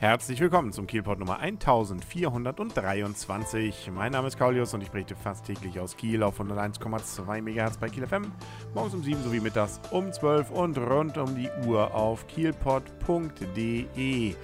Herzlich willkommen zum Kielport Nummer 1423. Mein Name ist Kaulius und ich berichte fast täglich aus Kiel auf 101,2 MHz bei Kiel FM. Morgens um 7 sowie mittags um 12 und rund um die Uhr auf kielport.de.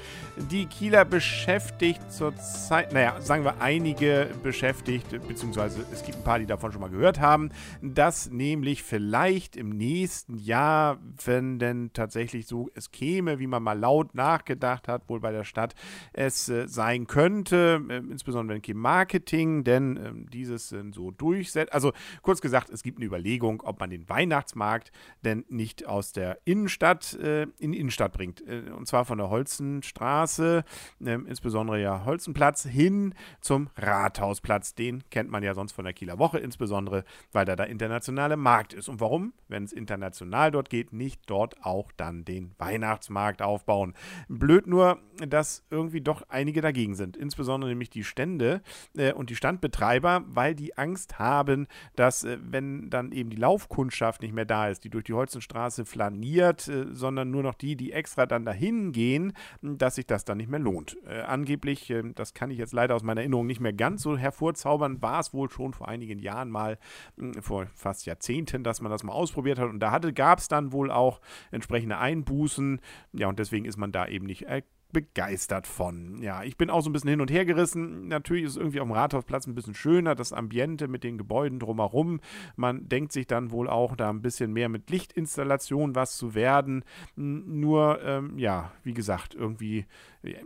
Die Kieler beschäftigt zurzeit, naja, sagen wir einige beschäftigt, beziehungsweise es gibt ein paar, die davon schon mal gehört haben, dass nämlich vielleicht im nächsten Jahr, wenn denn tatsächlich so es käme, wie man mal laut nachgedacht hat, wohl bei der Stadt es äh, sein könnte, äh, insbesondere im Marketing, denn äh, dieses so durchsetzt. Also kurz gesagt, es gibt eine Überlegung, ob man den Weihnachtsmarkt denn nicht aus der Innenstadt äh, in die Innenstadt bringt. Und zwar von der Holzenstraße, ähm, insbesondere ja Holzenplatz, hin zum Rathausplatz. Den kennt man ja sonst von der Kieler Woche, insbesondere weil da der internationale Markt ist. Und warum, wenn es international dort geht, nicht dort auch dann den Weihnachtsmarkt aufbauen? Blöd nur, dass irgendwie doch einige dagegen sind, insbesondere nämlich die Stände äh, und die Standbetreiber, weil die Angst haben, dass äh, wenn dann eben die Laufkundschaft nicht mehr da ist, die durch die Holzenstraße flaniert, äh, sondern nur noch die, die extra dann dahin gehen, dass sich das dann nicht mehr lohnt. Äh, angeblich, äh, das kann ich jetzt leider aus meiner Erinnerung nicht mehr ganz so hervorzaubern, war es wohl schon vor einigen Jahren mal, vor fast Jahrzehnten, dass man das mal ausprobiert hat und da gab es dann wohl auch entsprechende Einbußen. Ja, und deswegen ist man da eben nicht begeistert von. Ja, ich bin auch so ein bisschen hin und her gerissen. Natürlich ist es irgendwie auf dem Rathausplatz ein bisschen schöner, das Ambiente mit den Gebäuden drumherum. Man denkt sich dann wohl auch, da ein bisschen mehr mit Lichtinstallation was zu werden. Nur, ähm, ja, wie gesagt, irgendwie,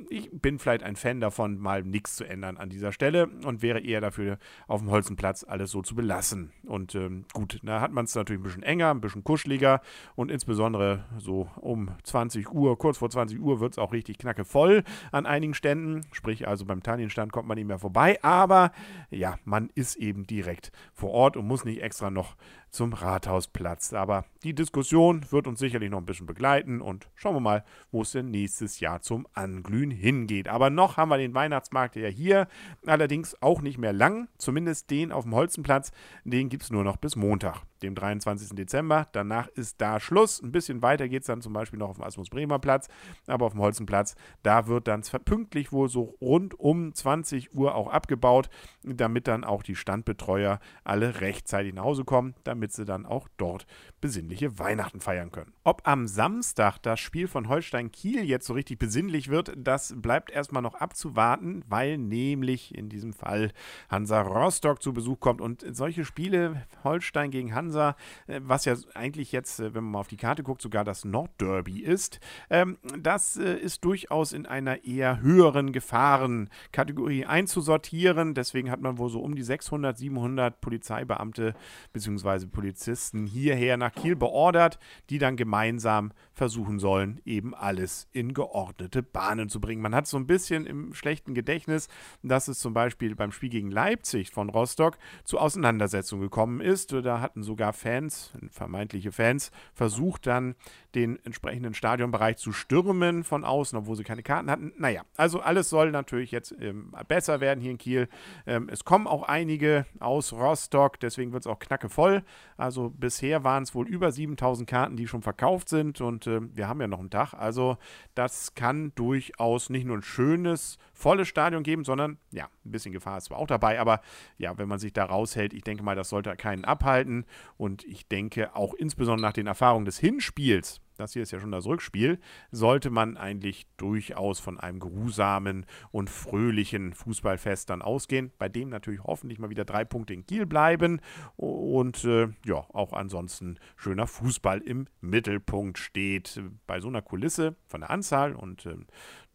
ich bin vielleicht ein Fan davon, mal nichts zu ändern an dieser Stelle und wäre eher dafür, auf dem Holzenplatz alles so zu belassen. Und ähm, gut, da hat man es natürlich ein bisschen enger, ein bisschen kuscheliger und insbesondere so um 20 Uhr, kurz vor 20 Uhr wird es auch richtig knackig voll an einigen Ständen. Sprich, also beim Tannenstand kommt man nicht mehr vorbei. Aber ja, man ist eben direkt vor Ort und muss nicht extra noch zum Rathausplatz. Aber die Diskussion wird uns sicherlich noch ein bisschen begleiten und schauen wir mal, wo es denn nächstes Jahr zum Anglühen hingeht. Aber noch haben wir den Weihnachtsmarkt ja hier, allerdings auch nicht mehr lang, zumindest den auf dem Holzenplatz, den gibt es nur noch bis Montag, dem 23. Dezember. Danach ist da Schluss. Ein bisschen weiter geht es dann zum Beispiel noch auf dem Asmus Bremer Platz, aber auf dem Holzenplatz, da wird dann pünktlich wohl so rund um 20 Uhr auch abgebaut, damit dann auch die Standbetreuer alle rechtzeitig nach Hause kommen, damit sie dann auch dort besinnliche Weihnachten feiern können. Ob am Samstag das Spiel von Holstein Kiel jetzt so richtig besinnlich wird, das bleibt erstmal noch abzuwarten, weil nämlich in diesem Fall Hansa Rostock zu Besuch kommt und solche Spiele, Holstein gegen Hansa, äh, was ja eigentlich jetzt, äh, wenn man mal auf die Karte guckt, sogar das Nordderby ist, ähm, das äh, ist durchaus in einer eher höheren Gefahrenkategorie einzusortieren. Deswegen hat man wohl so um die 600, 700 Polizeibeamte bzw. Polizisten hierher nach Kiel beordert, die dann gemeinsam versuchen sollen, eben alles in geordnete Bahnen zu bringen. Man hat so ein bisschen im schlechten Gedächtnis, dass es zum Beispiel beim Spiel gegen Leipzig von Rostock zu Auseinandersetzungen gekommen ist. Da hatten sogar Fans, vermeintliche Fans, versucht dann den entsprechenden Stadionbereich zu stürmen von außen, obwohl sie keine Karten hatten. Naja, also alles soll natürlich jetzt ähm, besser werden hier in Kiel. Ähm, es kommen auch einige aus Rostock, deswegen wird es auch knacke voll. Also bisher waren es wohl über 7000 Karten, die schon verkauft sind und äh, wir haben ja noch einen Tag. Also das kann durchaus nicht nur ein schönes, volles Stadion geben, sondern ja, ein bisschen Gefahr ist zwar auch dabei, aber ja, wenn man sich da raushält, ich denke mal, das sollte keinen abhalten und ich denke auch insbesondere nach den Erfahrungen des Hinspiels, das hier ist ja schon das Rückspiel, sollte man eigentlich durchaus von einem geruhsamen und fröhlichen Fußballfest dann ausgehen, bei dem natürlich hoffentlich mal wieder drei Punkte in Kiel bleiben und äh, ja, auch ansonsten schöner Fußball im Mittelpunkt steht. Bei so einer Kulisse von der Anzahl und äh,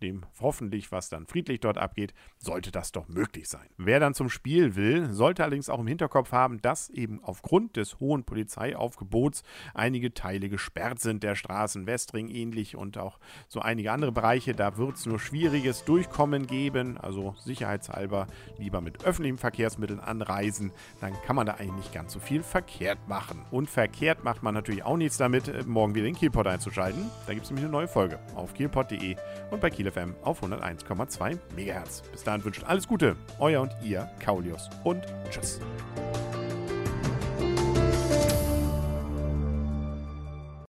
dem hoffentlich, was dann friedlich dort abgeht, sollte das doch möglich sein. Wer dann zum Spiel will, sollte allerdings auch im Hinterkopf haben, dass eben aufgrund des hohen Polizeiaufgebots einige Teile gesperrt sind, der Straßen, Westring ähnlich und auch so einige andere Bereiche. Da wird es nur schwieriges Durchkommen geben, also sicherheitshalber lieber mit öffentlichen Verkehrsmitteln anreisen, dann kann man da eigentlich nicht ganz so viel verkehrt machen. Und verkehrt macht man natürlich auch nichts damit, äh, morgen wieder den Kielpot einzuschalten. Da gibt es nämlich eine neue Folge auf kielpot.de und bei Kiel FM auf 101,2 MHz. Bis dahin wünscht alles Gute, euer und ihr, Kaulius und tschüss.